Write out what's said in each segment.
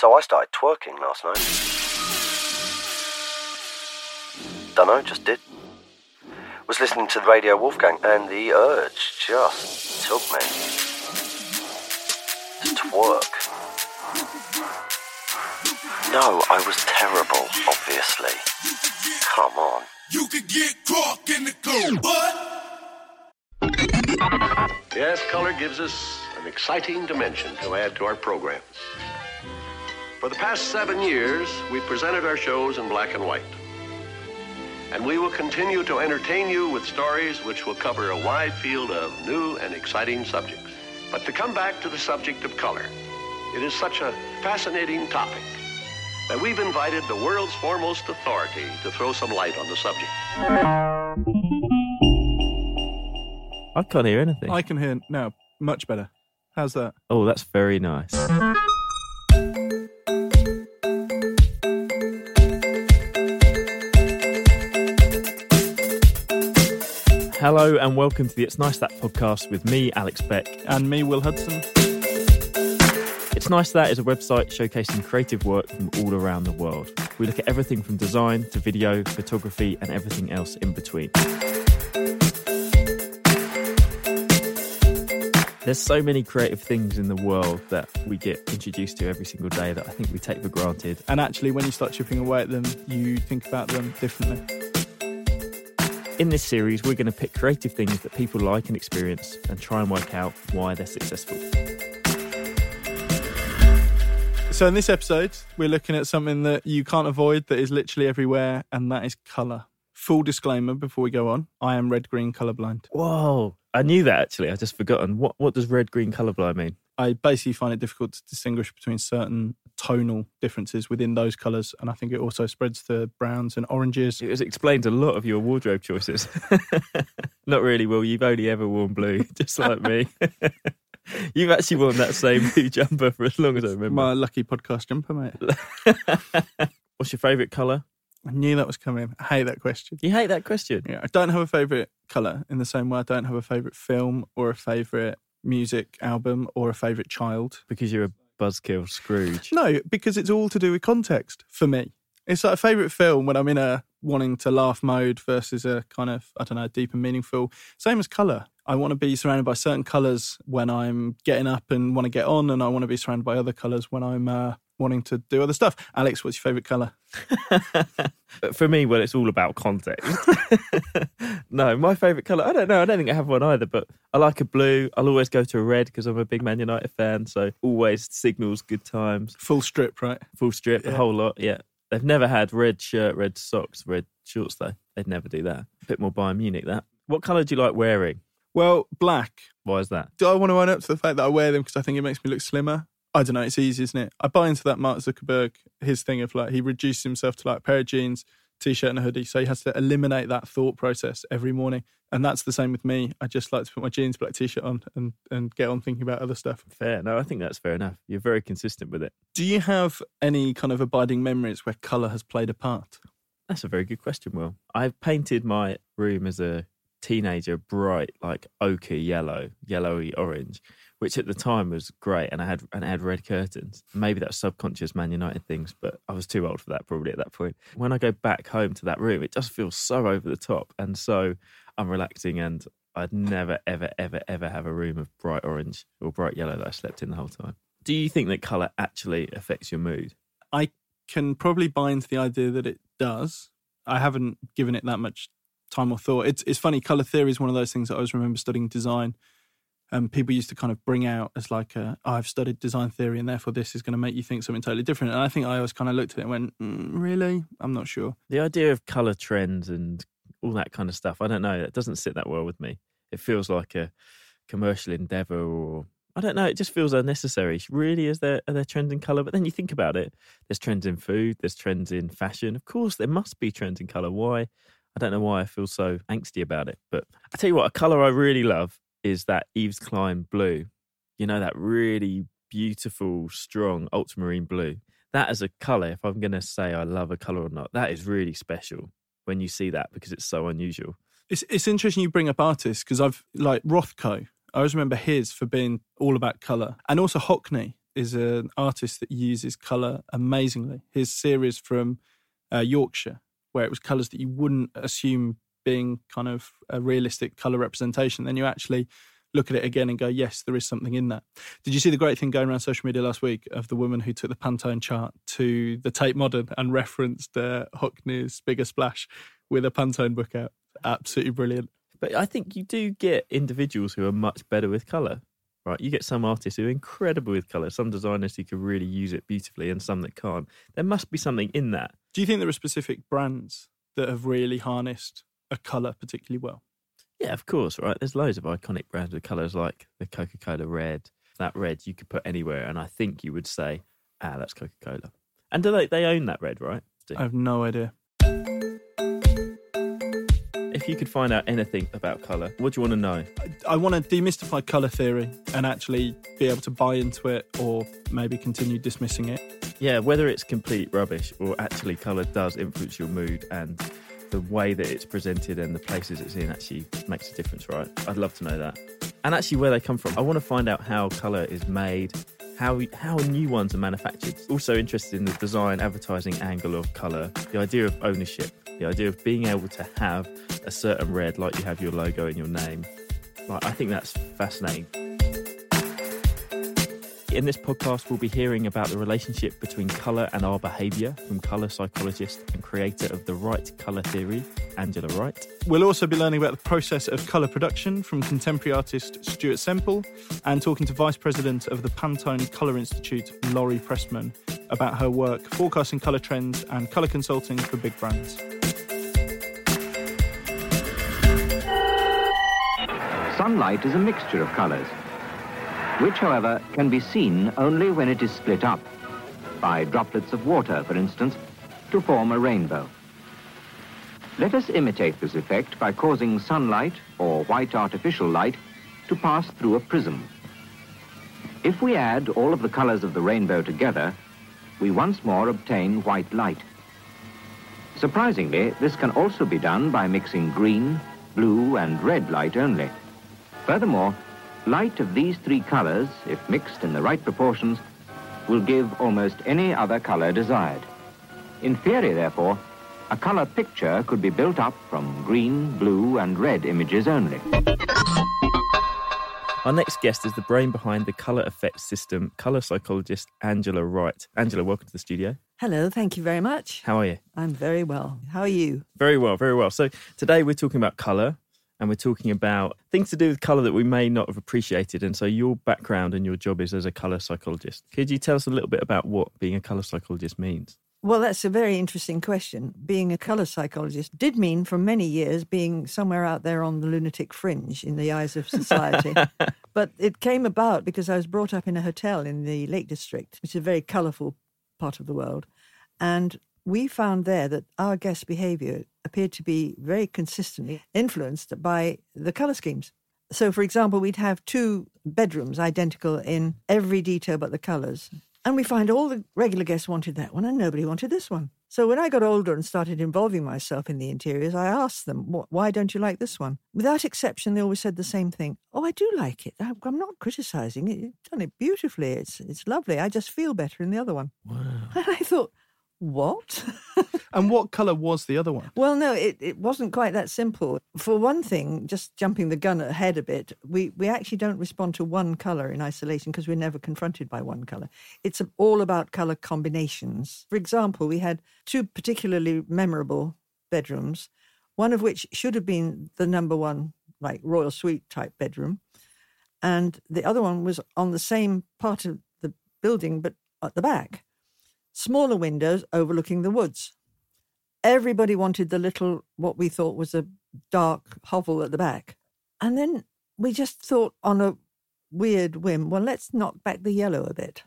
So I started twerking last night. Dunno, just did. Was listening to the Radio Wolfgang and the urge just took me. To twerk. No, I was terrible, obviously. Come on. You could get caught in the cold, but Yes, color gives us an exciting dimension to add to our programs. For the past seven years, we've presented our shows in black and white. And we will continue to entertain you with stories which will cover a wide field of new and exciting subjects. But to come back to the subject of color, it is such a fascinating topic that we've invited the world's foremost authority to throw some light on the subject. I can't hear anything. I can hear now much better. How's that? Oh, that's very nice. Hello and welcome to the It's Nice That podcast with me, Alex Beck. And me, Will Hudson. It's Nice That is a website showcasing creative work from all around the world. We look at everything from design to video, photography, and everything else in between. There's so many creative things in the world that we get introduced to every single day that I think we take for granted. And actually, when you start chipping away at them, you think about them differently. In this series, we're going to pick creative things that people like and experience and try and work out why they're successful. So, in this episode, we're looking at something that you can't avoid that is literally everywhere, and that is colour. Full disclaimer before we go on I am red green colourblind. Whoa, I knew that actually. I just forgotten. What what does red green colourblind mean? I basically find it difficult to distinguish between certain tonal differences within those colours, and I think it also spreads to browns and oranges. It explains a lot of your wardrobe choices. Not really, Will. You've only ever worn blue, just like me. You've actually worn that same blue jumper for as long as I remember. My lucky podcast jumper, mate. What's your favourite colour? I knew that was coming. I hate that question. You hate that question. Yeah, I don't have a favourite colour in the same way I don't have a favourite film or a favourite music album or a favourite child. Because you're a buzzkill Scrooge. No, because it's all to do with context for me. It's like a favourite film when I'm in a wanting to laugh mode versus a kind of, I don't know, deep and meaningful. Same as colour. I want to be surrounded by certain colours when I'm getting up and want to get on, and I want to be surrounded by other colours when I'm uh, wanting to do other stuff. Alex, what's your favourite colour? For me, well, it's all about context. no, my favourite colour, I don't know. I don't think I have one either, but I like a blue. I'll always go to a red because I'm a big Man United fan. So always signals good times. Full strip, right? Full strip, Yeah. a whole lot. Yeah. They've never had red shirt, red socks, red shorts, though. They'd never do that. A bit more Bayern Munich, that. What colour do you like wearing? Well, black. Why is that? Do I want to own up to the fact that I wear them because I think it makes me look slimmer? I don't know. It's easy, isn't it? I buy into that Mark Zuckerberg, his thing of like, he reduced himself to like a pair of jeans, t shirt, and a hoodie. So he has to eliminate that thought process every morning. And that's the same with me. I just like to put my jeans, black t shirt on and, and get on thinking about other stuff. Fair. No, I think that's fair enough. You're very consistent with it. Do you have any kind of abiding memories where colour has played a part? That's a very good question, Will. I painted my room as a teenager bright, like ochre yellow, yellowy orange, which at the time was great. And I had and had red curtains. Maybe that's subconscious Man United things, but I was too old for that probably at that point. When I go back home to that room, it just feels so over the top and so unrelaxing. And I'd never, ever, ever, ever have a room of bright orange or bright yellow that I slept in the whole time. Do you think that colour actually affects your mood? I can probably buy into the idea that it does. I haven't given it that much time or thought. It's it's funny. Color theory is one of those things that I always remember studying design. And people used to kind of bring out as like, a, oh, I've studied design theory, and therefore this is going to make you think something totally different. And I think I always kind of looked at it and went, mm, really? I'm not sure. The idea of colour trends and all that kind of stuff, I don't know. It doesn't sit that well with me. It feels like a commercial endeavour or I don't know, it just feels unnecessary. Really, is there are there trends in colour? But then you think about it, there's trends in food, there's trends in fashion. Of course there must be trends in colour. Why? I don't know why I feel so angsty about it. But I tell you what, a colour I really love is that Yves Klein blue. You know, that really beautiful, strong ultramarine blue. That as a colour, if I'm gonna say I love a colour or not, that is really special when you see that because it's so unusual. It's it's interesting you bring up artists because I've like Rothko. I always remember his for being all about color, and also Hockney is an artist that uses color amazingly. His series from uh, Yorkshire, where it was colors that you wouldn't assume being kind of a realistic color representation, then you actually look at it again and go, yes, there is something in that. Did you see the great thing going around social media last week of the woman who took the Pantone chart to the Tate Modern and referenced uh, Hockney's Bigger Splash with a Pantone book out? Absolutely brilliant. But I think you do get individuals who are much better with colour, right? You get some artists who are incredible with colour, some designers who can really use it beautifully, and some that can't. There must be something in that. Do you think there are specific brands that have really harnessed a colour particularly well? Yeah, of course, right? There's loads of iconic brands with colours like the Coca Cola red. That red you could put anywhere, and I think you would say, ah, that's Coca Cola. And do they, they own that red, right? Do- I have no idea. If you could find out anything about colour, what do you want to know? I want to demystify colour theory and actually be able to buy into it or maybe continue dismissing it. Yeah, whether it's complete rubbish or actually colour does influence your mood and the way that it's presented and the places it's in actually makes a difference, right? I'd love to know that. And actually where they come from. I want to find out how colour is made, how how new ones are manufactured. Also interested in the design, advertising angle of colour, the idea of ownership, the idea of being able to have a certain red like you have your logo and your name. Like I think that's fascinating. In this podcast, we'll be hearing about the relationship between colour and our behaviour from colour psychologist and creator of the Wright Colour Theory, Angela Wright. We'll also be learning about the process of colour production from contemporary artist Stuart Semple and talking to Vice President of the Pantone Colour Institute, Laurie Pressman, about her work forecasting colour trends and colour consulting for big brands. Sunlight is a mixture of colors, which, however, can be seen only when it is split up, by droplets of water, for instance, to form a rainbow. Let us imitate this effect by causing sunlight, or white artificial light, to pass through a prism. If we add all of the colors of the rainbow together, we once more obtain white light. Surprisingly, this can also be done by mixing green, blue, and red light only. Furthermore, light of these three colors, if mixed in the right proportions, will give almost any other color desired. In theory, therefore, a color picture could be built up from green, blue, and red images only. Our next guest is the brain behind the Colour Affects System, colour psychologist Angela Wright. Angela, welcome to the studio. Hello, thank you very much. How are you? I'm very well. How are you? Very well, very well. So today we're talking about colour and we're talking about things to do with colour that we may not have appreciated. And so your background and your job is as a colour psychologist. Could you tell us a little bit about what being a colour psychologist means? Well, that's a very interesting question. Being a colour psychologist did mean for many years being somewhere out there on the lunatic fringe in the eyes of society. but it came about because I was brought up in a hotel in the Lake District, which is a very colourful part of the world. And we found there that our guest behaviour appeared to be very consistently influenced by the colour schemes. So, for example, we'd have two bedrooms identical in every detail but the colours. And we find all the regular guests wanted that one and nobody wanted this one. So when I got older and started involving myself in the interiors, I asked them, why don't you like this one? Without exception, they always said the same thing. Oh, I do like it. I'm not criticizing it. You've done it beautifully. It's, it's lovely. I just feel better in the other one. Wow. And I thought, what? And what colour was the other one? Well, no, it, it wasn't quite that simple. For one thing, just jumping the gun ahead a bit, we, we actually don't respond to one colour in isolation because we're never confronted by one colour. It's all about colour combinations. For example, we had two particularly memorable bedrooms, one of which should have been the number one, like royal suite type bedroom. And the other one was on the same part of the building, but at the back. Smaller windows overlooking the woods. Everybody wanted the little what we thought was a dark hovel at the back. And then we just thought on a weird whim well let's knock back the yellow a bit.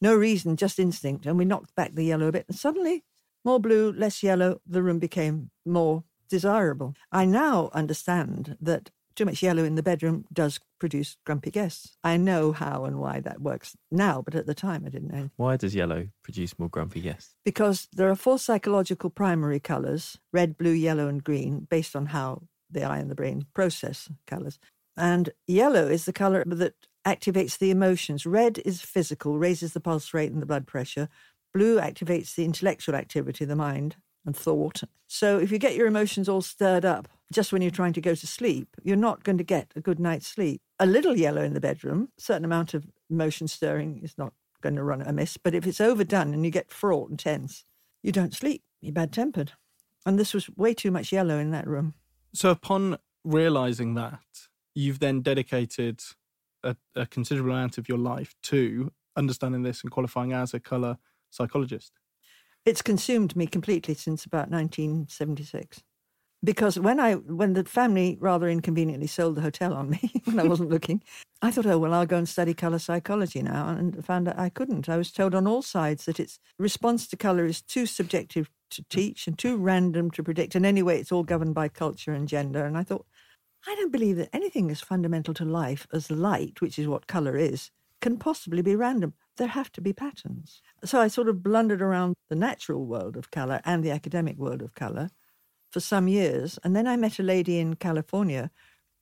No reason just instinct. And we knocked back the yellow a bit and suddenly more blue less yellow the room became more desirable. I now understand that too much yellow in the bedroom does produce grumpy guests i know how and why that works now but at the time i didn't know Why does yellow produce more grumpy guests? because there are four psychological primary colors red, blue, yellow, and green based on how the eye and the brain process colors. And yellow is the color that activates the emotions. Red is physical, raises the pulse rate and the blood pressure. Blue activates the intellectual activity, the mind and thought. So if you get your emotions all stirred up just when you're trying to go to sleep, you're not going to get a good night's sleep. A little yellow in the bedroom, certain amount of motion stirring is not going to run amiss. But if it's overdone and you get fraught and tense, you don't sleep. You're bad tempered. And this was way too much yellow in that room. So upon realizing that, you've then dedicated a, a considerable amount of your life to understanding this and qualifying as a color psychologist. It's consumed me completely since about 1976. Because when I when the family rather inconveniently sold the hotel on me when I wasn't looking, I thought, oh well, I'll go and study color psychology now, and found out I couldn't. I was told on all sides that its response to color is too subjective to teach and too random to predict, and anyway, it's all governed by culture and gender. And I thought, I don't believe that anything as fundamental to life as light, which is what color is, can possibly be random. There have to be patterns. So I sort of blundered around the natural world of color and the academic world of color for some years. And then I met a lady in California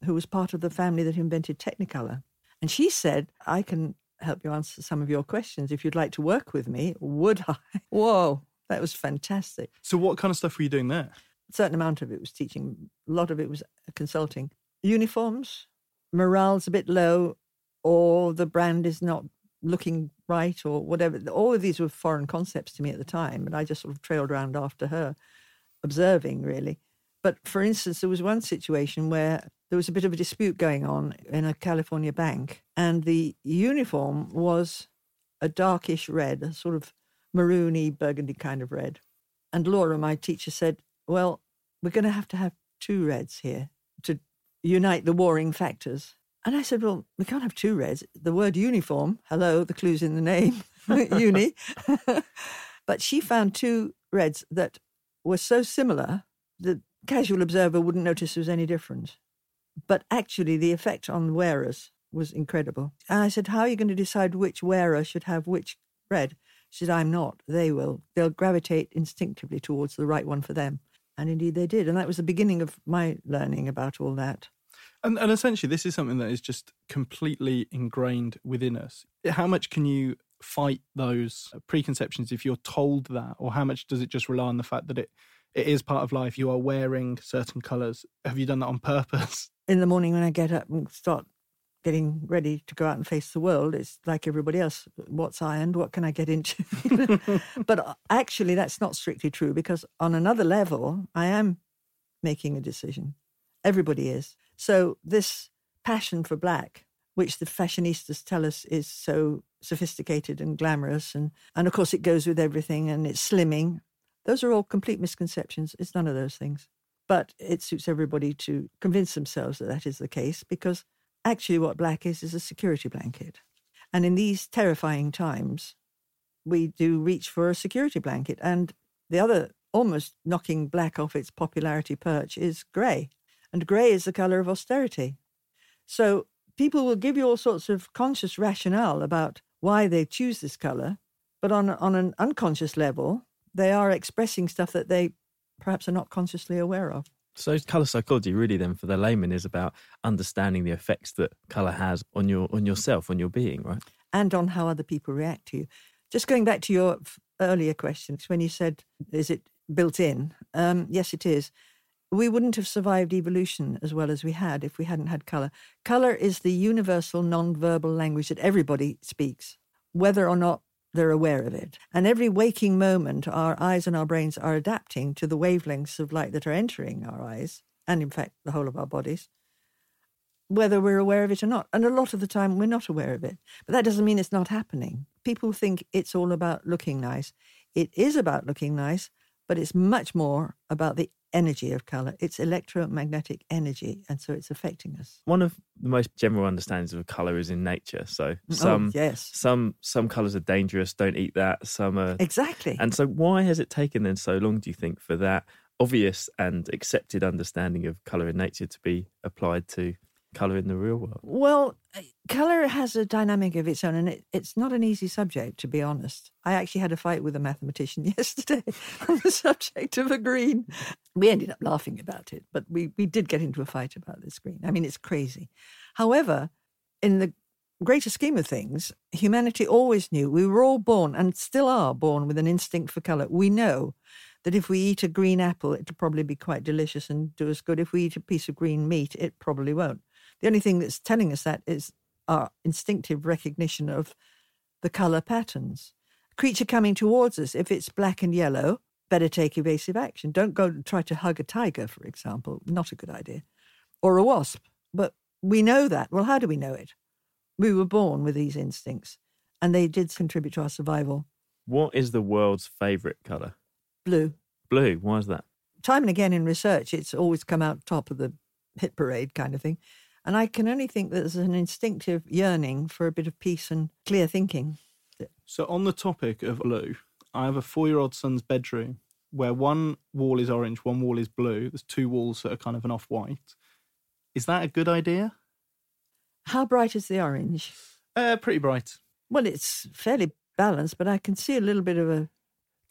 who was part of the family that invented Technicolor. And she said, I can help you answer some of your questions. If you'd like to work with me, would I? Whoa, that was fantastic. So what kind of stuff were you doing there? A certain amount of it was teaching, a lot of it was consulting. Uniforms, morale's a bit low, or the brand is not looking right, or whatever. All of these were foreign concepts to me at the time, and I just sort of trailed around after her observing really. But for instance, there was one situation where there was a bit of a dispute going on in a California bank, and the uniform was a darkish red, a sort of maroony, burgundy kind of red. And Laura, my teacher, said, Well, we're going to have to have two reds here to unite the warring factors. And I said, Well, we can't have two reds. The word uniform, hello, the clue's in the name, uni. but she found two reds that were so similar, the casual observer wouldn't notice there was any difference. But actually, the effect on wearers was incredible. And I said, How are you going to decide which wearer should have which red? She said, I'm not. They will. They'll gravitate instinctively towards the right one for them. And indeed they did. And that was the beginning of my learning about all that. And, and essentially, this is something that is just completely ingrained within us. How much can you fight those preconceptions if you're told that, or how much does it just rely on the fact that it it is part of life? You are wearing certain colours. Have you done that on purpose? In the morning when I get up and start getting ready to go out and face the world, it's like everybody else. What's ironed? What can I get into? but uh, actually, that's not strictly true because on another level, I am making a decision. Everybody is. So this passion for black, which the fashionistas tell us is so sophisticated and glamorous, and, and of course it goes with everything and it's slimming. Those are all complete misconceptions. It's none of those things. But it suits everybody to convince themselves that that is the case because actually what black is is a security blanket. And in these terrifying times, we do reach for a security blanket. And the other, almost knocking black off its popularity perch, is grey. And grey is the colour of austerity. So people will give you all sorts of conscious rationale about why they choose this color, but on on an unconscious level, they are expressing stuff that they perhaps are not consciously aware of. So color psychology really then for the layman is about understanding the effects that color has on your on yourself, on your being, right? And on how other people react to you. Just going back to your earlier questions when you said is it built in? Um, yes, it is we wouldn't have survived evolution as well as we had if we hadn't had color. Color is the universal non-verbal language that everybody speaks, whether or not they're aware of it. And every waking moment, our eyes and our brains are adapting to the wavelengths of light that are entering our eyes, and in fact, the whole of our bodies, whether we're aware of it or not. And a lot of the time, we're not aware of it. But that doesn't mean it's not happening. People think it's all about looking nice. It is about looking nice, but it's much more about the energy of color. It's electromagnetic energy, and so it's affecting us. One of the most general understandings of color is in nature. So Mm, some oh, yes. some some colors are dangerous. Don't eat that. Some are Exactly. And so, why has it taken then so long? Do you think for that obvious and accepted understanding of color in nature to be applied to color in the real world? Well, uh, color has a dynamic of its own, and it, it's not an easy subject, to be honest. I actually had a fight with a mathematician yesterday on the subject of a green. We ended up laughing about it, but we, we did get into a fight about this green. I mean, it's crazy. However, in the greater scheme of things, humanity always knew we were all born and still are born with an instinct for colour. We know that if we eat a green apple, it'll probably be quite delicious and do us good. If we eat a piece of green meat, it probably won't. The only thing that's telling us that is our instinctive recognition of the colour patterns. A creature coming towards us, if it's black and yellow, better take evasive action. Don't go and try to hug a tiger, for example. Not a good idea. Or a wasp. But we know that. Well, how do we know it? We were born with these instincts, and they did contribute to our survival. What is the world's favourite colour? Blue. Blue. Why is that? Time and again in research, it's always come out top of the hit parade kind of thing. And I can only think that there's an instinctive yearning for a bit of peace and clear thinking. So, on the topic of blue, I have a four year old son's bedroom where one wall is orange, one wall is blue. There's two walls that are kind of an off white. Is that a good idea? How bright is the orange? Uh, pretty bright. Well, it's fairly balanced, but I can see a little bit of a.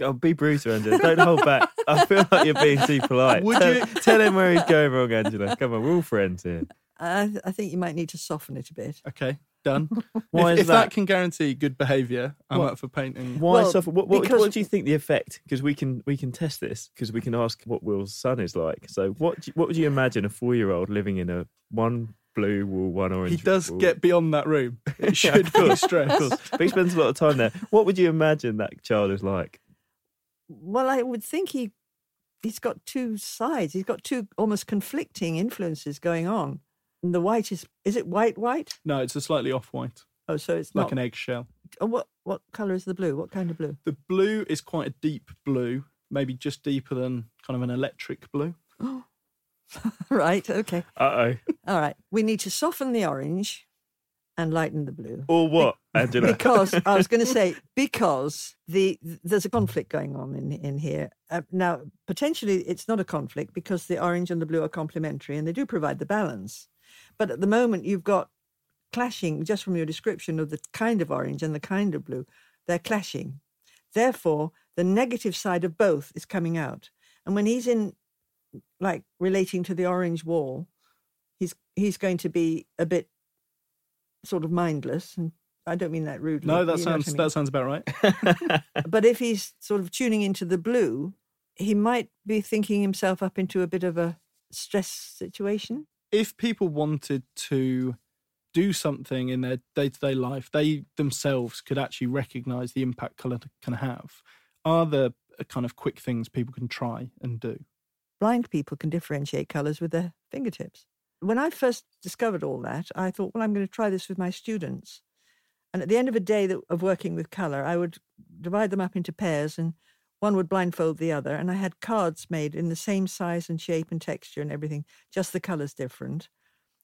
Oh, be brutal, Angela. Don't hold back. I feel like you're being too polite. Would tell, you- tell him where he's going wrong, Angela. Come on, we're all friends here. I, I think you might need to soften it a bit. Okay, done. Why if is if that? that? can guarantee good behaviour, I'm What? up for painting. Why Well, suffer? What, what, because- what do you think the effect? Because we can we can test this because we can ask what Will's son is like. So what do you- what would you imagine a four year old living in a one blue wall, one orange? He does wall? get beyond that room. It Yeah, should of be course, of stressed. course. But he spends a lot of time there. What would you imagine that child is like? Well, I would think he he's got two sides. He's got two almost conflicting influences going on. And the white is is it white white? No, it's a slightly off white, Oh, so it's like not. an eggshell. Oh, what what color is the blue? What kind of blue? The blue is quite a deep blue, maybe just deeper than kind of an electric blue. right. Okay. Uh oh. All right. We need to soften the orange and lighten the blue. Or what, Angela? because I was going to say because the there's a conflict going on in in here uh, now. Potentially, it's not a conflict because the orange and the blue are complementary and they do provide the balance. But at the moment, you've got clashing just from your description of the kind of orange and the kind of blue. They're clashing. Therefore, the negative side of both is coming out. And when he's in, like relating to the orange wall, he's he's going to be a bit sort of mindless and I don't mean that rudely. No, that you know sounds I mean. that sounds about right. But if he's sort of tuning into the blue, he might be thinking himself up into a bit of a stress situation. If people wanted to do something in their day to day life, they themselves could actually recognize the impact color can have. Are there uh, kind of quick things people can try and do? Blind people can differentiate colours with their fingertips. When I first discovered all that, I thought, well, I'm going to try this with my students. And at the end of a day of working with colour, I would divide them up into pairs and one would blindfold the other. And I had cards made in the same size and shape and texture and everything, just the colours different,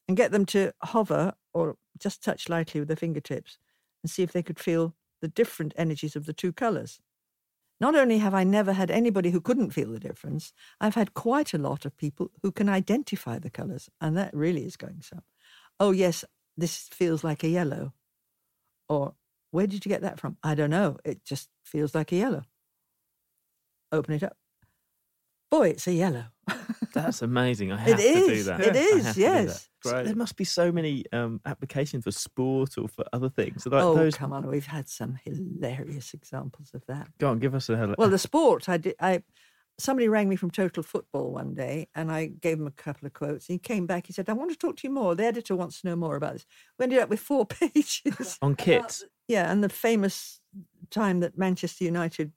and get them to hover or just touch lightly with their fingertips and see if they could feel the different energies of the two colours. Not only have I never had anybody who couldn't feel the difference, I've had quite a lot of people who can identify the colours, and that really is going some. Oh, yes, this feels like a yellow. Or, where did you get that from? I don't know. It just feels like a yellow. Open it up. Boy, it's a yellow. That's amazing. I It have to do that. it I is, do that. yes. So Great. there must be so many um, applications for sport or for other things. Like oh, those. come on. We've had some hilarious examples of that. Go on, give us a hell. Well, the sport, I did. I somebody rang me from Total Football one day, and I gave him a couple of quotes. He came back. He said, "I want to talk to you more. The editor wants to know more about this." We ended up with four pages. on kits. yeah, and the famous time that Manchester United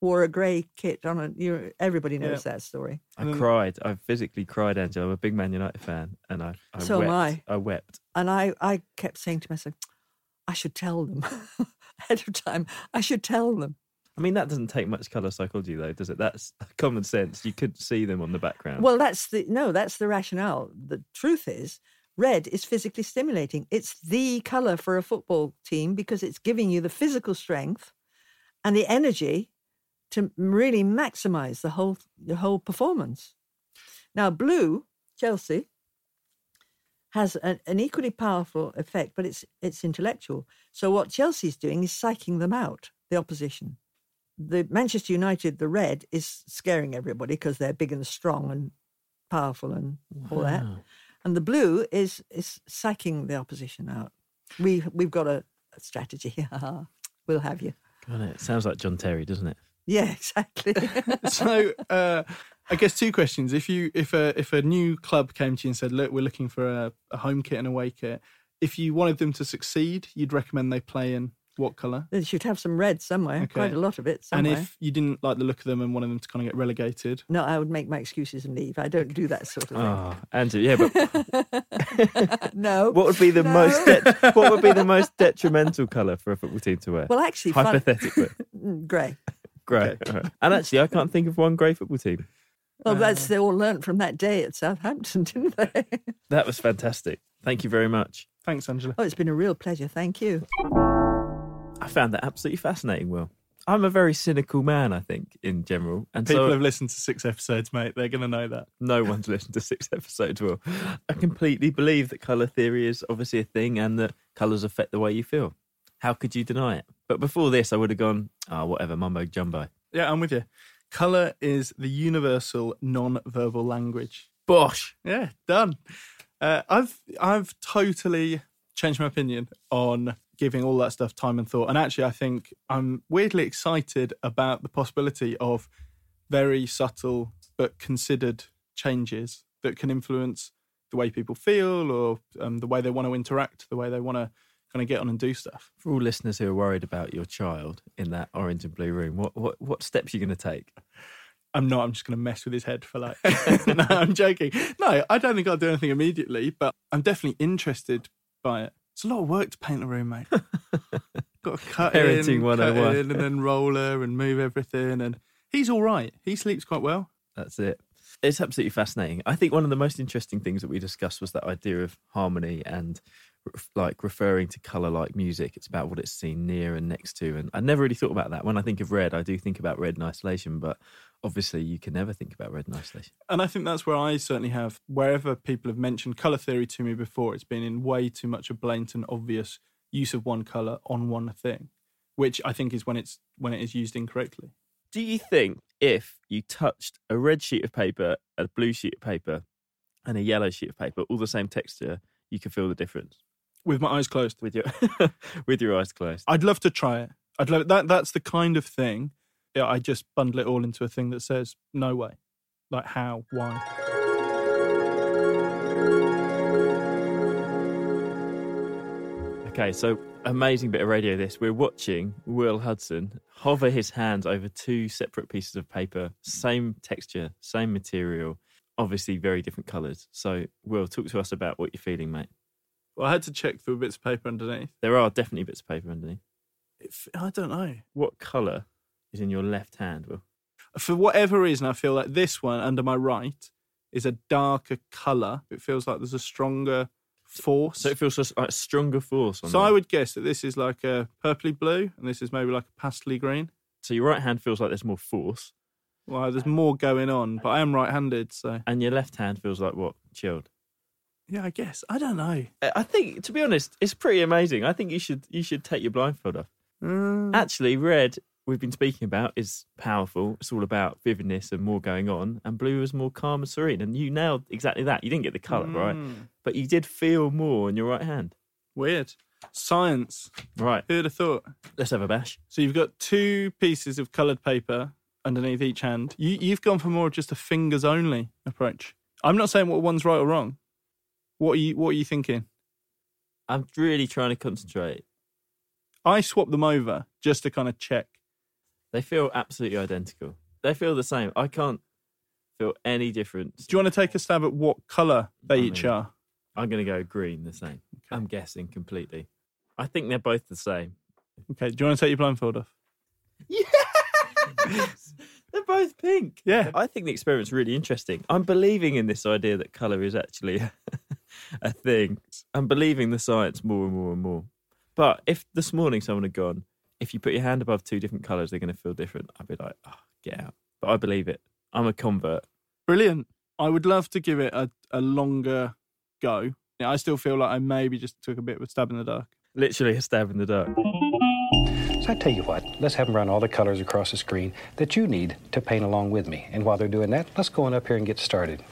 wore a grey kit on a. You, everybody knows that story. I And then- cried. I physically cried, Angela. I'm a big Man United fan, and I, I So am wept. I. wept. And I, I kept saying to myself, "I should tell them ahead of time. I should tell them." I mean, that doesn't take much colour psychology, though, does it? That's common sense. You could see them on the background. Well, that's the no, that's the rationale. The truth is, red is physically stimulating. It's the color for a football team because it's giving you the physical strength and the energy to really maximize the whole the whole performance. Now, blue Chelsea has an, an equally powerful effect, but it's it's intellectual. So what Chelsea's doing is psyching them out, the opposition the Manchester United, the red, is scaring everybody because they're big and strong and powerful and all that. And the blue is is psyching the opposition out. We we've got a, a strategy. we'll have you. God, it sounds like John Terry, doesn't it? Yeah, exactly. so uh, I guess two questions. If you if a if a new club came to you and said, "Look, we're looking for a, a home kit and away kit," if you wanted them to succeed, you'd recommend they play in what colour? they should have some red somewhere. Okay. Quite a lot of it somewhere. And if you didn't like the look of them and wanted them to kind of get relegated, No, I would make my excuses and leave. I don't do that sort of thing. Oh, Andrew, yeah, but no. what would be the No. most det- what would be the most detrimental colour for a football team to wear? Well, actually, hypothetically, grey. Grey. And actually, I can't think of one great football team. Well, that's uh, they all learnt from that day at Southampton, didn't they? That was fantastic. Thank you very much. thanks, Angela. oh, it's been a real pleasure. Thank you. I found that absolutely fascinating. Will I'm a very cynical man, I think, in general, and People so have listened to six episodes, mate. They're going to know that. no one's listened to six episodes. Will I completely believe that color theory is obviously a thing, and that colors affect the way you feel. How could you deny it? But before this, I would have gone, ah, whatever, mumbo jumbo. Yeah, I'm with you. Color is the universal non-verbal language. Bosh. Yeah, done. Uh, I've I've totally changed my opinion on giving all that stuff time and thought. And actually, I think I'm weirdly excited about the possibility of very subtle but considered changes that can influence the way people feel or um, the way they want to interact, the way they want to kind of get on and do stuff. For all listeners who are worried about your child in that orange and blue room, what what what steps are you going to take? I'm not. I'm just going to mess with his head for like. no, I'm joking. No, I don't think I'll do anything immediately, but I'm definitely interested by it. It's a lot of work to paint a room, mate. Got to cut Parenting in, cut 101. in, oh and then roller and move everything. And he's all right. He sleeps quite well. That's it. It's absolutely fascinating. I think one of the most interesting things that we discussed was that idea of harmony and like referring to color like music. It's about what it's seen near and next to. And I never really thought about that. When I think of red, I do think about red in isolation, but obviously you can never think about red in isolation. And I think that's where I certainly have, wherever people have mentioned colour theory to me before, it's been in way too much a blatant, obvious use of one colour on one thing, which I think is when it's when it is used incorrectly. Do you think if you touched a red sheet of paper, a blue sheet of paper, and a yellow sheet of paper, all the same texture, you could feel the difference With my eyes closed. with your with your eyes closed? I'd love to try it. I'd love that. That's the kind of thing. Yeah, I just bundle it all into a thing that says no way, like how, why. Okay, so amazing bit of radio this. We're watching Will Hudson hover his hands over two separate pieces of paper, same texture, same material, obviously very different colours. So, Will, talk to us about what you're feeling, mate. Well, I had to check through bits of paper underneath. There are definitely bits of paper underneath. It, I don't know. What colour is in your left hand, Will? For whatever reason, I feel like this one under my right is a darker colour. It feels like there's a stronger force. So it feels like a stronger force on So. I would guess that this is like a purpley blue, and this is maybe like a pastely green. So your right hand feels like there's more force, Well, there's more going on, but I am right-handed, so and your left hand feels like what? Chilled. Yeah, I guess I don't know. I think, to be honest, it's pretty amazing. I think you should you should take your blindfold off. Mm. Actually, red we've been speaking about is powerful. It's all about vividness and more going on, and blue is more calm and serene. And you nailed exactly that. You didn't get the colour right, Mm. but you did feel more in your right hand. Weird. Science. Right. Who'd have thought? Let's have a bash. So you've got two pieces of coloured paper underneath each hand. You, you've gone for more of just a fingers only approach. I'm not saying what one's right or wrong. What are you What are you thinking? I'm really trying to concentrate. I swapped them over just to kind of check. They feel absolutely identical. They feel the same. I can't feel any difference. Do you want to take a stab at what colour they I each mean- are? I'm going to go green, the same. I'm guessing completely. I think they're both the same. Okay. Do you want to take your blindfold off? Yes! they're both pink. Yeah. I think the experiment's really interesting. I'm believing in this idea that colour is actually a thing. I'm believing the science more and more and more. But if this morning someone had gone, if you put your hand above two different colours, they're going to feel different, I'd be like, oh, get out. But I believe it. I'm a convert. Brilliant. I would love to give it a, a longer go. I still feel like I maybe just took a bit of a stab in the dark. Literally a stab in the dark. So I tell you what, let's have them run all the colors across the screen that you need to paint along with me. And while they're doing that, let's go on up here and get started.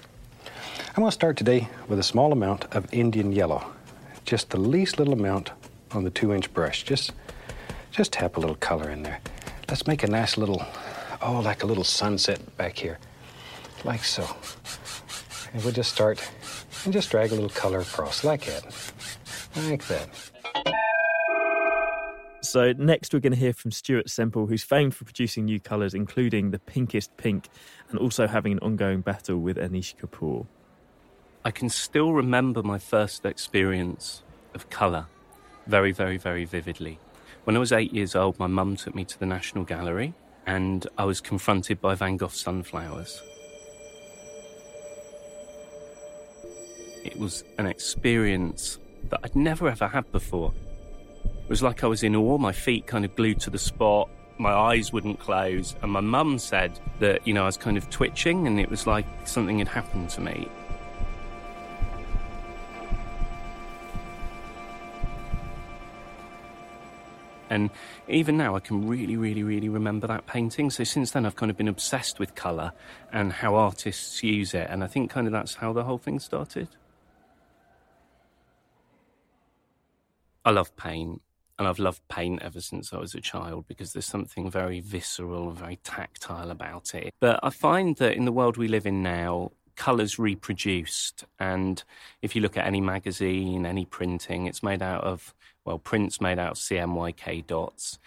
I'm going to start today with a small amount of Indian yellow, just the least little amount on the two inch brush. Just, just tap a little color in there. Let's make a nice little, oh, like a little sunset back here, like so. And we'll just start and just drag a little color across, like that, like that. So next we're going to hear from Stuart Semple, who's famed for producing new colours, including the pinkest pink, and also having an ongoing battle with Anish Kapoor. I can still remember my first experience of colour very, very, very vividly. When I was eight years old, my mum took me to the National Gallery and I was confronted by Van Gogh's sunflowers. It was an experience that I'd never ever had before. It was like I was in awe, my feet kind of glued to the spot, my eyes wouldn't close, and my mum said that, you know, I was kind of twitching and it was like something had happened to me. And even now, I can really, really, really remember that painting. So since then, I've kind of been obsessed with colour and how artists use it. And I think kind of that's how the whole thing started. I love paint. And I've loved paint ever since I was a child because there's something very visceral, and very tactile about it. But I find that in the world we live in now, colours reproduced. And if you look at any magazine, any printing, it's made out of, well, print's made out of CMYK dots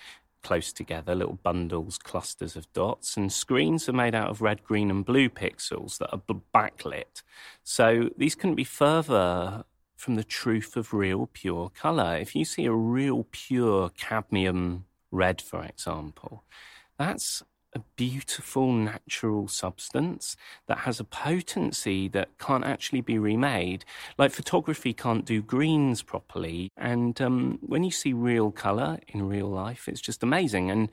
close together, little bundles, clusters of dots, and screens are made out of red, green, and blue pixels that are backlit. So these couldn't be further from the truth of real pure colour. If you see a real pure cadmium red, for example, that's a beautiful natural substance that has a potency that can't actually be remade. Like photography can't do greens properly. And um, when you see real colour in real life, it's just amazing. And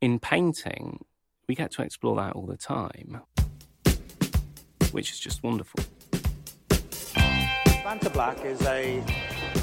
in painting, we get to explore that all the time, which is just wonderful. Vanta Black is a,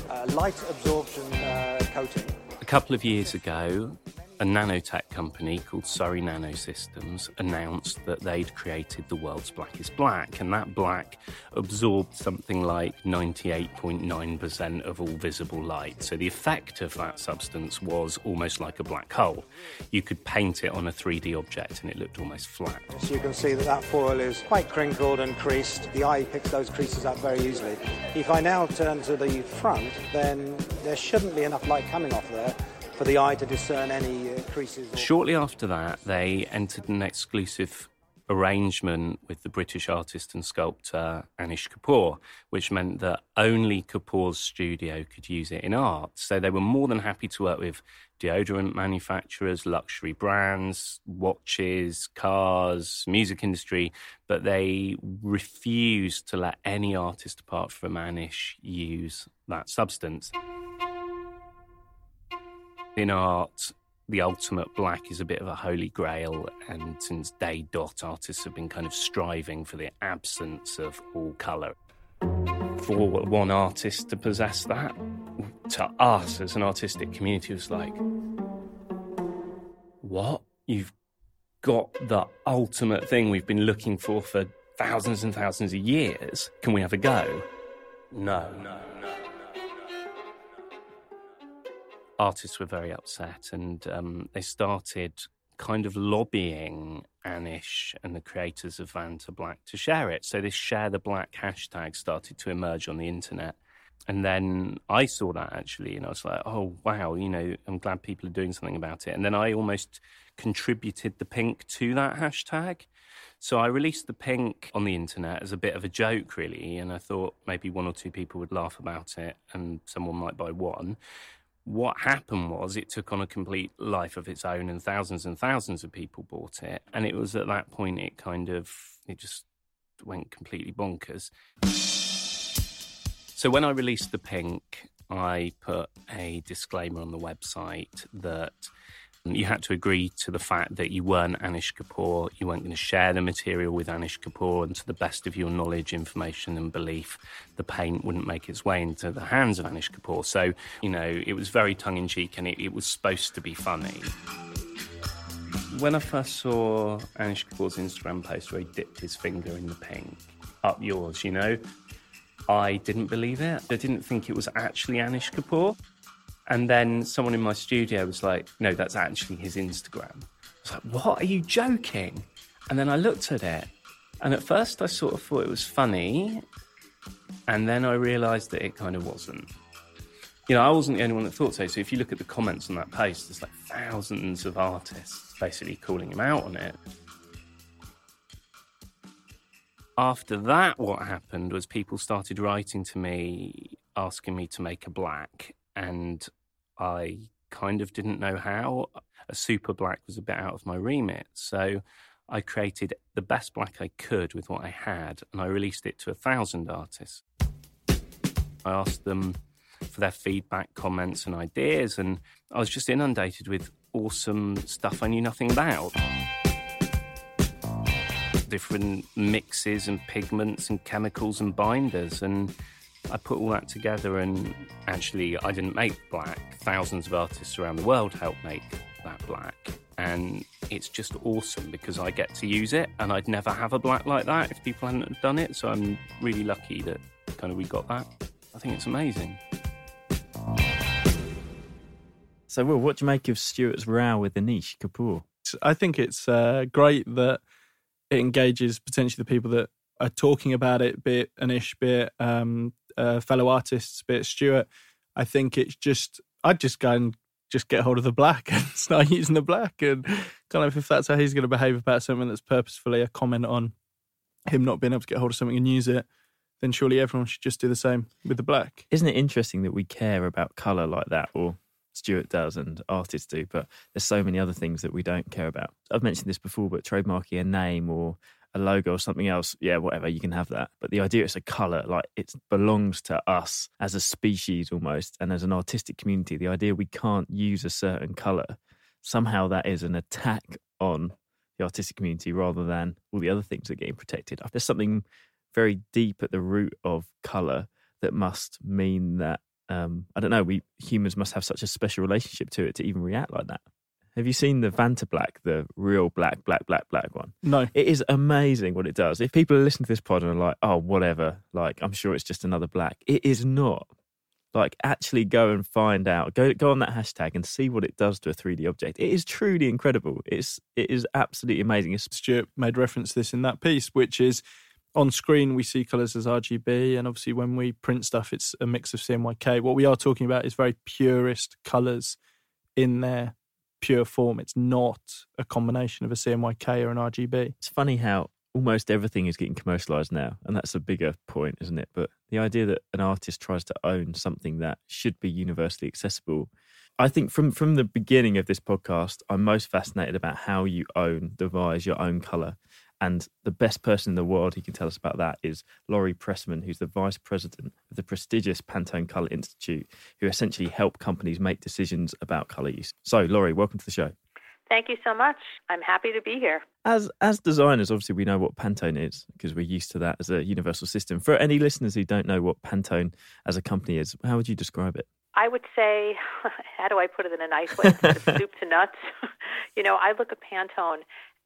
a light absorption uh, coating. A couple of years ago, a nanotech company called Surrey Nanosystems announced that they'd created the world's blackest black, and that black absorbed something like 98.9% of all visible light. So the effect of that substance was almost like a black hole. You could paint it on a 3D object and it looked almost flat. So you can see that that foil is quite crinkled and creased. The eye picks those creases up very easily. If I now turn to the front, then there shouldn't be enough light coming off there for the eye to discern any creases. Or... Shortly after that, they entered an exclusive arrangement with the British artist and sculptor Anish Kapoor, which meant that only Kapoor's studio could use it in art. So they were more than happy to work with deodorant manufacturers, luxury brands, watches, cars, music industry, but they refused to let any artist apart from Anish use that substance. In art, the ultimate black is a bit of a holy grail, and since day dot, artists have been kind of striving for the absence of all colour. For one artist to possess that, to us as an artistic community, was like, what? You've got the ultimate thing we've been looking for for thousands and thousands of years. Can we have a go? No. No. Artists were very upset and um, they started kind of lobbying Anish and the creators of Vanta Black to share it. So this share the black hashtag started to emerge on the internet. And then I saw that actually, and I was like, oh, wow, you know, I'm glad people are doing something about it. And then I almost contributed the pink to that hashtag. So I released the pink on the internet as a bit of a joke, really. And I thought maybe one or two people would laugh about it and someone might buy one what happened was it took on a complete life of its own and thousands and thousands of people bought it. And it was at that point it kind of it just went completely bonkers. So when i released the pink i put a disclaimer on the website that you had to agree to the fact that you weren't Anish Kapoor, you weren't going to share the material with Anish Kapoor, and to the best of your knowledge, information, and belief, the paint wouldn't make its way into the hands of Anish Kapoor. So, you know, it was very tongue in cheek and it, it was supposed to be funny. When I first saw Anish Kapoor's Instagram post where he dipped his finger in the pink, up yours, you know, I didn't believe it. I didn't think it was actually Anish Kapoor. And then someone in my studio was like, no, that's actually his Instagram. I was like, what? Are you joking? And then I looked at it, and at first I sort of thought it was funny, and then I realised that it kind of wasn't. You know, I wasn't the only one that thought so. So if you look at the comments on that post, there's like thousands of artists basically calling him out on it. After that, what happened was people started writing to me asking me to make a black, and I kind of didn't know how. A super black was a bit out of my remit. So I created the best black I could with what I had, and I released it to a thousand artists. I asked them for their feedback, comments, and ideas, and I was just inundated with awesome stuff I knew nothing about. Different mixes and pigments and chemicals and binders, and I put all that together. And actually, I didn't make black. Thousands of artists around the world helped make that black and it's just awesome because I get to use it, and I'd never have a black like that if people hadn't done it. So I'm really lucky that kind of we got that. I think it's amazing. So, Will, what do you make of Stuart's row with Anish Kapoor? I think it's uh, great that it engages potentially the people that are talking about it, be it Anish, be it um, uh, fellow artists, be it Stuart. I think it's just, I'd just go and just get hold of the black and start using the black. And kind of if that's how he's going to behave about something that's purposefully a comment on him not being able to get hold of something and use it, then surely everyone should just do the same with the black. Isn't it interesting that we care about colour like that, or Stuart does and artists do, but there's so many other things that we don't care about. I've mentioned this before, but trademarking a name or a logo or something else, yeah, whatever, you can have that. But the idea it's a color, like it belongs to us as a species almost and as an artistic community. The idea we can't use a certain color, somehow that is an attack on the artistic community rather than all the other things that are getting protected. There's something very deep at the root of color that must mean that um, I don't know, we humans must have such a special relationship to it to even react like that. Have you seen the Vantablack, the real black, black, black, black one? No. It is amazing what it does. If people listen to this pod and are like, oh, whatever, like, I'm sure it's just another black, it is not. Like, actually go and find out. Go go on that hashtag and see what it does to a 3D object. It is truly incredible. It's it is absolutely amazing. Stuart made reference to this in that piece, which is on screen we see colours as RGB, and obviously when we print stuff, it's a mix of CMYK. What we are talking about is very purist colours in their pure form. It's not a combination of a CMYK or an RGB. it's funny how almost everything is getting commercialized now, and that's a bigger point, isn't it? But the idea that an artist tries to own something that should be universally accessible. I think from from the beginning of this podcast, I'm most fascinated about how you own, devise your own color. And the best person in the world who can tell us about that is Laurie Pressman, who's the vice president of the prestigious Pantone Color Institute, who essentially help companies make decisions about color use. So, Laurie, welcome to the show. Thank you so much. I'm happy to be here. As as designers, obviously we know what Pantone is because we're used to that as a universal system. For any listeners who don't know what Pantone as a company is, how would you describe it? I would say, how do I put it in a nice way? Soup to nuts. you know, I look at Pantone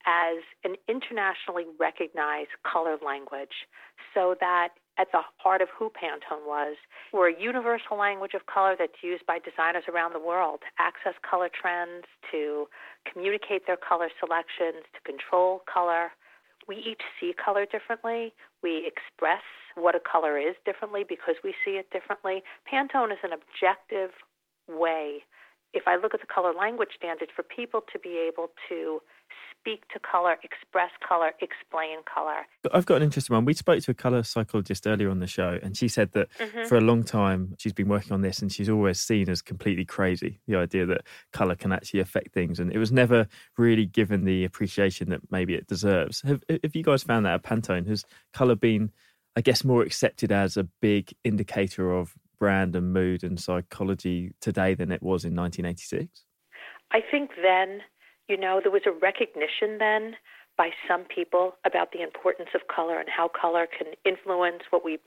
as an internationally recognized color language so that at the heart of who Pantone was, we're a universal language of color that's used by designers around the world to access color trends, to communicate their color selections, to control color. We each see color differently. We express what a color is differently because we see it differently. Pantone is an objective way, if I look at the color language standards, for people to be able to speak to color, express color, explain color. I've got an interesting one. We spoke to a color psychologist earlier on the show, and she said that Mhm. for a long time she's been working on this, and she's always seen as completely crazy the idea that color can actually affect things, and it was never really given the appreciation that maybe it deserves. Have, have you guys found that at Pantone? Has color been, I guess, more accepted as a big indicator of brand and mood and psychology today than it was in 1986? I think then, you know, there was a recognition then by some people about the importance of color and how color can influence what we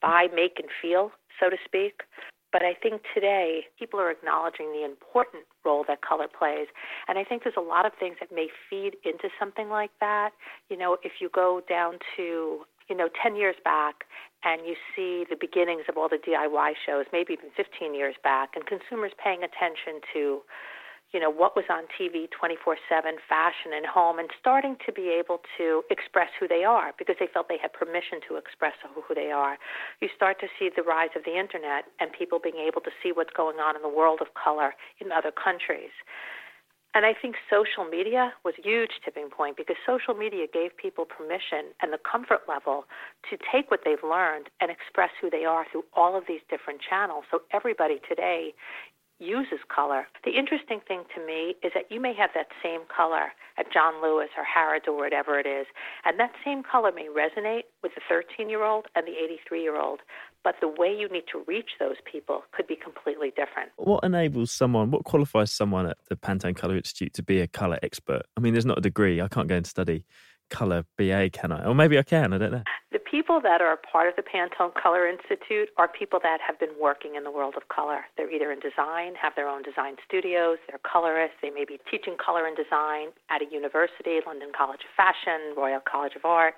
buy, make, and feel, so to speak. But I think today people are acknowledging the important role that color plays. And I think there's a lot of things that may feed into something like that. You know, if you go down to you know, 10 years back and you see the beginnings of all the DIY shows, maybe even 15 years back, and consumers paying attention to, you know, what was on TV 24 7, fashion and home, and starting to be able to express who they are because they felt they had permission to express who they are. You start to see the rise of the internet and people being able to see what's going on in the world of color in other countries. And I think social media was a huge tipping point because social media gave people permission and the comfort level to take what they've learned and express who they are through all of these different channels. So everybody today uses color. The interesting thing to me is that you may have that same color at John Lewis or Harrods or whatever it is, and that same color may resonate with the 13 year old and the 83 year old, but the way you need to reach those people could be completely different. What enables someone, what qualifies someone at the Pantone Colour Institute to be a colour expert? I mean, there's not a degree. I can't go and study color BA, can I? Or maybe I can, I don't know. The people that are part of the Pantone Color Institute are people that have been working in the world of color. They're either in design, have their own design studios, they're colorists, they may be teaching color and design at a university, London College of Fashion, Royal College of Art,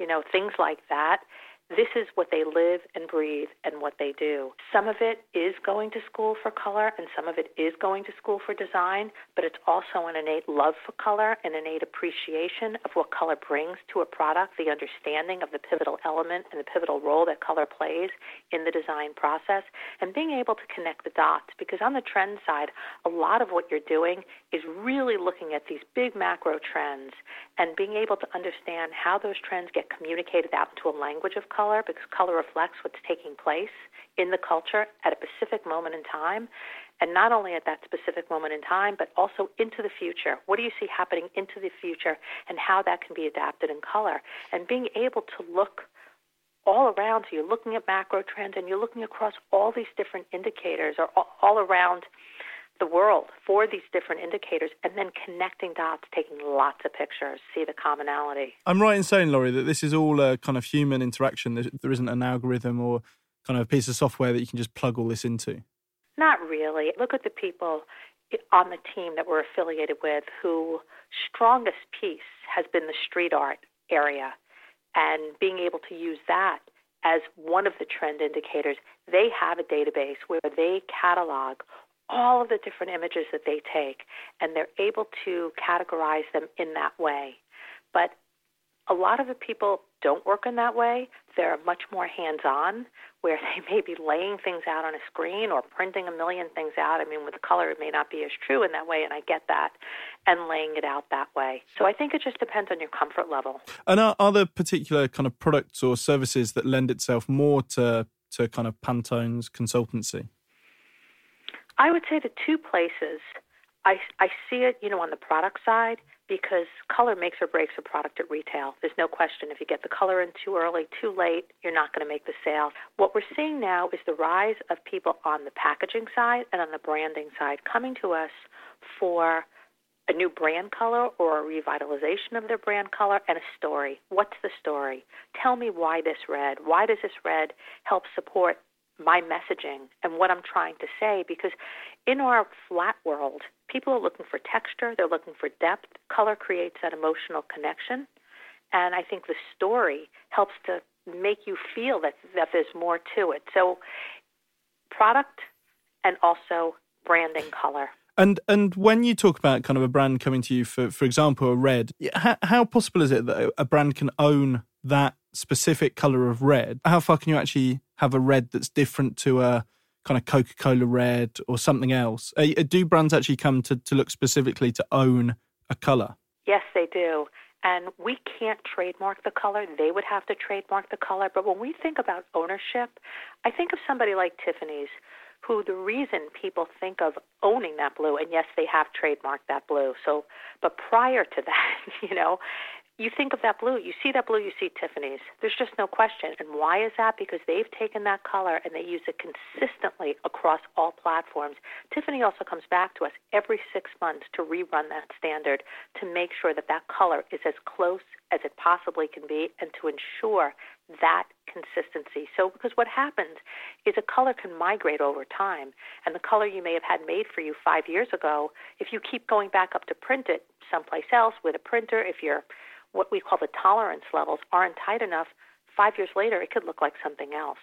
you know, things like that. This is what they live and breathe and what they do. Some of it is going to school for color and some of it is going to school for design, but it's also an innate love for color, an innate appreciation of what color brings to a product, the understanding of the pivotal element and the pivotal role that color plays in the design process, and being able to connect the dots. Because on the trend side, a lot of what you're doing is really looking at these big macro trends and being able to understand how those trends get communicated out into a language of color because color reflects what's taking place in the culture at a specific moment in time. And not only at that specific moment in time, but also into the future. What do you see happening into the future and how that can be adapted in color? And being able to look all around so you're looking at macro trends and you're looking across all these different indicators or all around the world for these different indicators and then connecting dots, taking lots of pictures, see the commonality. I'm right in saying, Laurie, that this is all a kind of human interaction. There isn't an algorithm or kind of a piece of software that you can just plug all this into. Not really. Look at the people on the team that we're affiliated with who strongest piece has been the street art area and being able to use that as one of the trend indicators. They have a database where they catalog all of the different images that they take, and they're able to categorize them in that way. But a lot of the people don't work in that way. They're much more hands on, where they may be laying things out on a screen or printing a million things out. I mean, with color, it may not be as true in that way, and I get that, and laying it out that way. So I think it just depends on your comfort level. And are, are there particular kind of products or services that lend itself more to, to kind of Pantone's consultancy? I would say the two places I, I see it, you know, on the product side because color makes or breaks a product at retail. There's no question. If you get the color in too early, too late, you're not going to make the sale. What we're seeing now is the rise of people on the packaging side and on the branding side coming to us for a new brand color or a revitalization of their brand color and a story. What's the story? Tell me why this red. Why does this red help support my messaging and what I'm trying to say because in our flat world, people are looking for texture, they're looking for depth. Color creates that emotional connection. And I think the story helps to make you feel that, that there's more to it. So, product and also branding color. And and when you talk about kind of a brand coming to you for for example a red, how, how possible is it that a brand can own that specific color of red? How far can you actually have a red that's different to a kind of Coca Cola red or something else? Uh, do brands actually come to, to look specifically to own a color? Yes, they do. And we can't trademark the color. They would have to trademark the color. But when we think about ownership, I think of somebody like Tiffany's, who the reason people think of owning that blue, and yes, they have trademarked that blue. So, but prior to that, you know, you think of that blue, you see that blue, you see Tiffany's. There's just no question. And why is that? Because they've taken that color and they use it consistently across all platforms. Tiffany also comes back to us every six months to rerun that standard to make sure that that color is as close as it possibly can be and to ensure that consistency. So, because what happens is a color can migrate over time, and the color you may have had made for you five years ago, if you keep going back up to print it someplace else with a printer, if you're what we call the tolerance levels aren't tight enough, five years later, it could look like something else.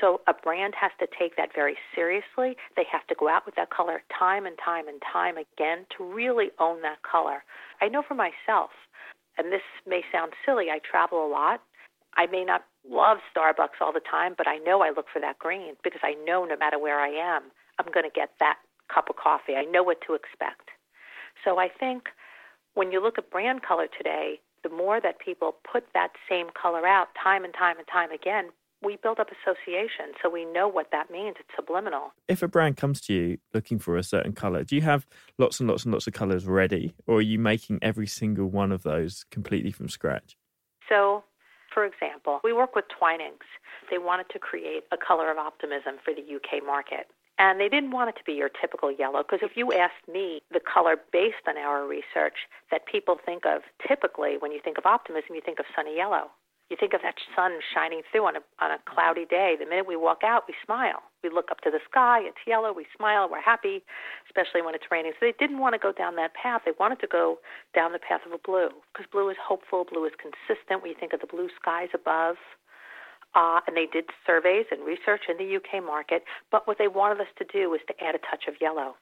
So a brand has to take that very seriously. They have to go out with that color time and time and time again to really own that color. I know for myself, and this may sound silly, I travel a lot. I may not love Starbucks all the time, but I know I look for that green because I know no matter where I am, I'm going to get that cup of coffee. I know what to expect. So I think when you look at brand color today, the more that people put that same color out time and time and time again, we build up association so we know what that means. It's subliminal. If a brand comes to you looking for a certain color, do you have lots and lots and lots of colors ready, or are you making every single one of those completely from scratch? So, for example, we work with Twinings. They wanted to create a color of optimism for the UK market. And they didn't want it to be your typical yellow because if you asked me the color based on our research that people think of typically when you think of optimism, you think of sunny yellow. You think of that sun shining through on a, on a cloudy day. The minute we walk out, we smile. We look up to the sky, it's yellow, we smile, we're happy, especially when it's raining. So they didn't want to go down that path. They wanted to go down the path of a blue because blue is hopeful, blue is consistent. When you think of the blue skies above, uh, and they did surveys and research in the UK market. But what they wanted us to do was to add a touch of yellow.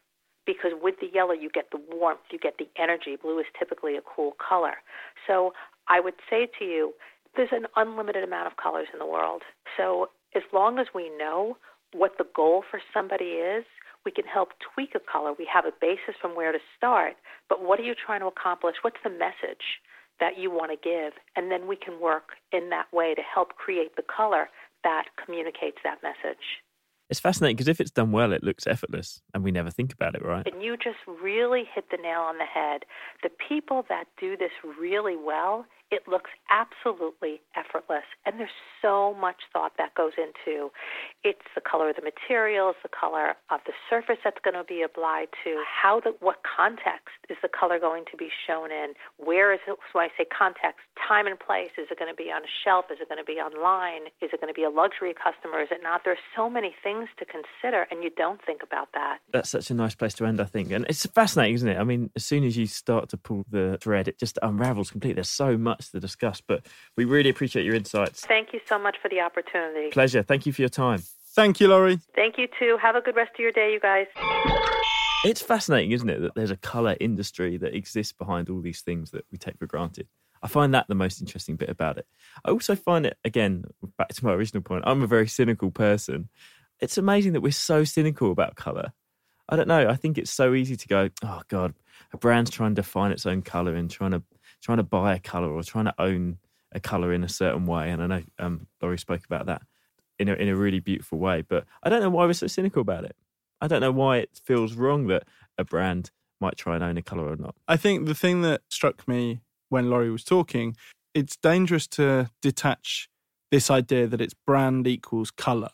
Because with the yellow, you get the warmth, you get the energy. Blue is typically a cool color. So I would say to you, there's an unlimited amount of colors in the world. So as long as we know what the goal for somebody is, we can help tweak a color. We have a basis from where to start, but what are you trying to accomplish? What's the message that you want to give? And then we can work in that way to help create the color that communicates that message. It's fascinating because if it's done well, it looks effortless and we never think about it, right? And you just really hit the nail on the head. The people that do this really well, it looks absolutely effortless. And there's so much thought that goes into it's the color of the materials, the color of the surface that's going to be applied to, how the what context is the color going to be shown in, where is it so I say context, time and place, is it going to be on a shelf, is it going to be online, is it going to be a luxury customer, is it not? There's so many things to consider and you don't think about that. That's such a nice place to end, I think. And it's fascinating, isn't it? I mean, as soon as you start to pull the thread, it just unravels completely. There's so much to discuss, but we really appreciate your insights. Thank you so much for the opportunity. Pleasure. Thank you for your time. Thank you, Laurie. Thank you too. Have a good rest of your day, you guys. It's fascinating, isn't it, that there's a colour industry that exists behind all these things that we take for granted. I find that the most interesting bit about it. I also find it, again, back to my original point, I'm a very cynical person. It's amazing that we're so cynical about colour. I don't know. I think it's so easy to go, oh God, a brand's trying to define its own colour and trying to trying to buy a colour or trying to own a colour in a certain way. And I know um, Laurie spoke about that in a, in a really beautiful way. But I don't know why we're so cynical about it. I don't know why it feels wrong that a brand might try and own a colour or not. I think the thing that struck me when Laurie was talking, it's dangerous to detach this idea that it's brand equals colour.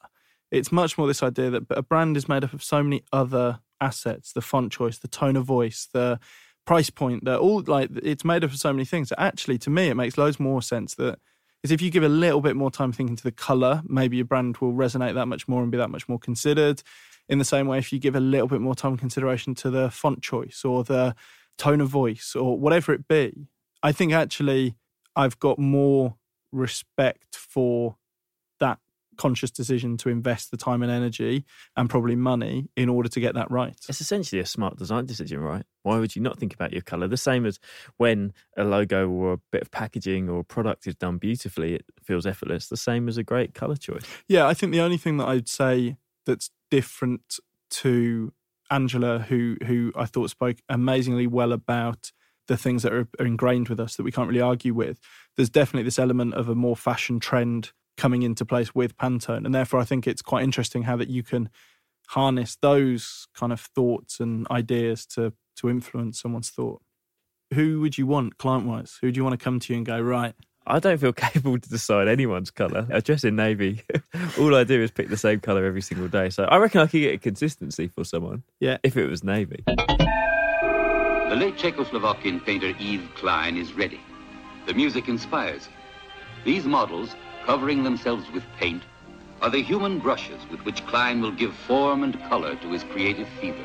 It's much more this idea that a brand is made up of so many other assets the font choice, the tone of voice, the price point, they're all like it's made up of so many things. That Actually, to me, it makes loads more sense that is if you give a little bit more time thinking to the color, maybe your brand will resonate that much more and be that much more considered. In the same way, if you give a little bit more time consideration to the font choice or the tone of voice or whatever it be, I think actually I've got more respect for conscious decision to invest the time and energy and probably money in order to get that right. It's essentially a smart design decision, right? Why would you not think about your color? The same as when a logo or a bit of packaging or product is done beautifully, it feels effortless. The same as a great color choice. Yeah, I think the only thing that I'd say that's different to Angela, who who I thought spoke amazingly well about the things that are, are ingrained with us that we can't really argue with. There's definitely this element of a more fashion trend coming into place with Pantone. And therefore, I think it's quite interesting how that you can harness those kind of thoughts and ideas to to influence someone's thought. Who would you want client wise? Who do you want to come to you and go, right? I don't feel capable to decide anyone's colour. I dress in navy. All I do is pick the same colour every single day. So I reckon I could get a consistency for someone. Yeah. If it was navy. The late Czechoslovakian painter Yves Klein is ready. The music inspires. These models covering themselves with paint, are the human brushes with which Klein will give form and color to his creative fever.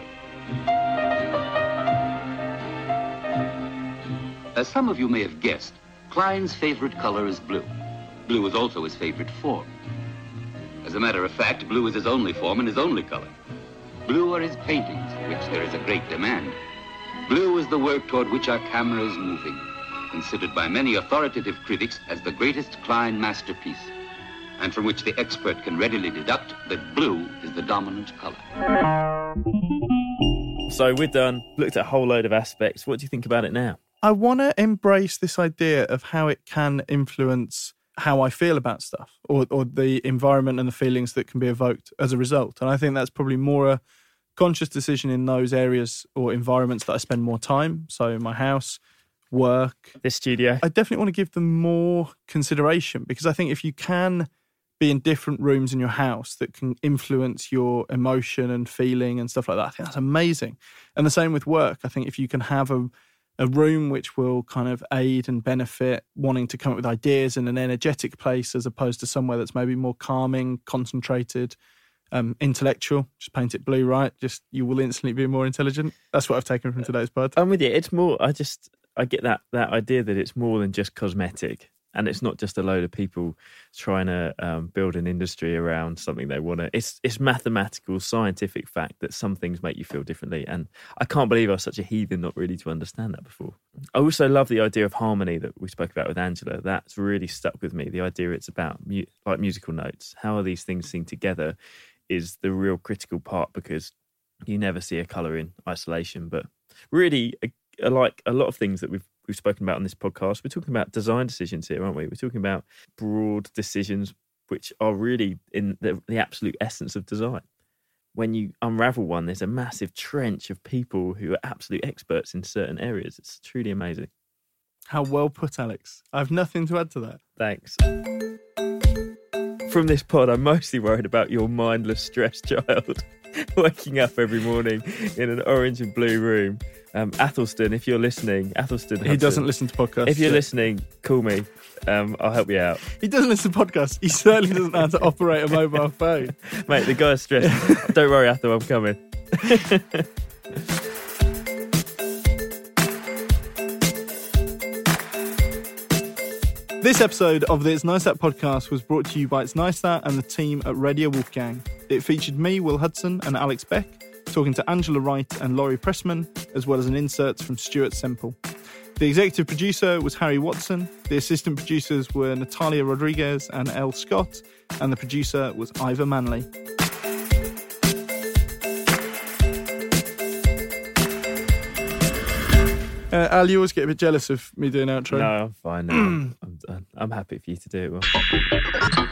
As some of you may have guessed, Klein's favorite color is blue. blue is also his favorite form. As a matter of fact, blue is his only form and his only color. Blue are his paintings, for which there is a great demand. Blue is the work toward which our camera is moving, considered by many authoritative critics as the greatest Klein masterpiece, and from which the expert can readily deduct that blue is the dominant color. So we're done. Um, looked at a whole load of aspects. What do you think about it now? I want to embrace this idea of how it can influence how I feel about stuff or, or the environment and the feelings that can be evoked as a result. And I think that's probably more a conscious decision in those areas or environments that I spend more time. So, my house, work, this studio. I definitely want to give them more consideration because I think if you can be in different rooms in your house that can influence your emotion and feeling and stuff like that, I think that's amazing. And the same with work. I think if you can have a a room which will kind of aid and benefit wanting to come up with ideas in an energetic place as opposed to somewhere that's maybe more calming, concentrated, um, intellectual. Just paint it blue, right? Just you will instantly be more intelligent. That's what I've taken from today's pod. I'm with you. It's more. I just I get that that idea that it's more than just cosmetic and it's not just a load of people trying to um, build an industry around something they want to. It's it's mathematical, scientific fact that some things make you feel differently, and I can't believe I was such a heathen not really to understand that before. I also love the idea of harmony that we spoke about with Angela. That's really stuck with me. The idea it's about mu- like musical notes. How are these things sing together? Is the real critical part because you never see a color in isolation, but really. Like a lot of things that we've we've spoken about on this podcast. We're talking about design decisions here, aren't we? We're talking about broad decisions which are really in the, the absolute essence of design. When you unravel one, there's a massive trench of people who are absolute experts in certain areas. It's truly amazing. How well put, Alex. I have nothing to add to that. Thanks. From this pod, I'm mostly worried about your mindless, stress child waking up every morning in an orange and blue room um, Athelston, if you're listening, Athelston. Hudson, he doesn't listen to podcasts. If you're listening, call me. Um, I'll help you out. He doesn't listen to podcasts. He certainly doesn't know how to operate a mobile phone. Mate, the guy's stressed. Don't worry, Athel, I'm coming. This episode of the It's Nice That podcast was brought to you by It's Nice That and the team at Radio Wolfgang. It featured me, Will Hudson, and Alex Bec talking to Angela Wright and Laurie Pressman, as well as an insert from Stuart Semple. The executive producer was Harry Watson. The assistant producers were Natalia Rodriguez and Elle Scott, and the producer was Ivor Manley. Uh, Al, you always get a bit jealous of me doing outro. No, I'm fine now. I'm, I'm happy for you to do it well.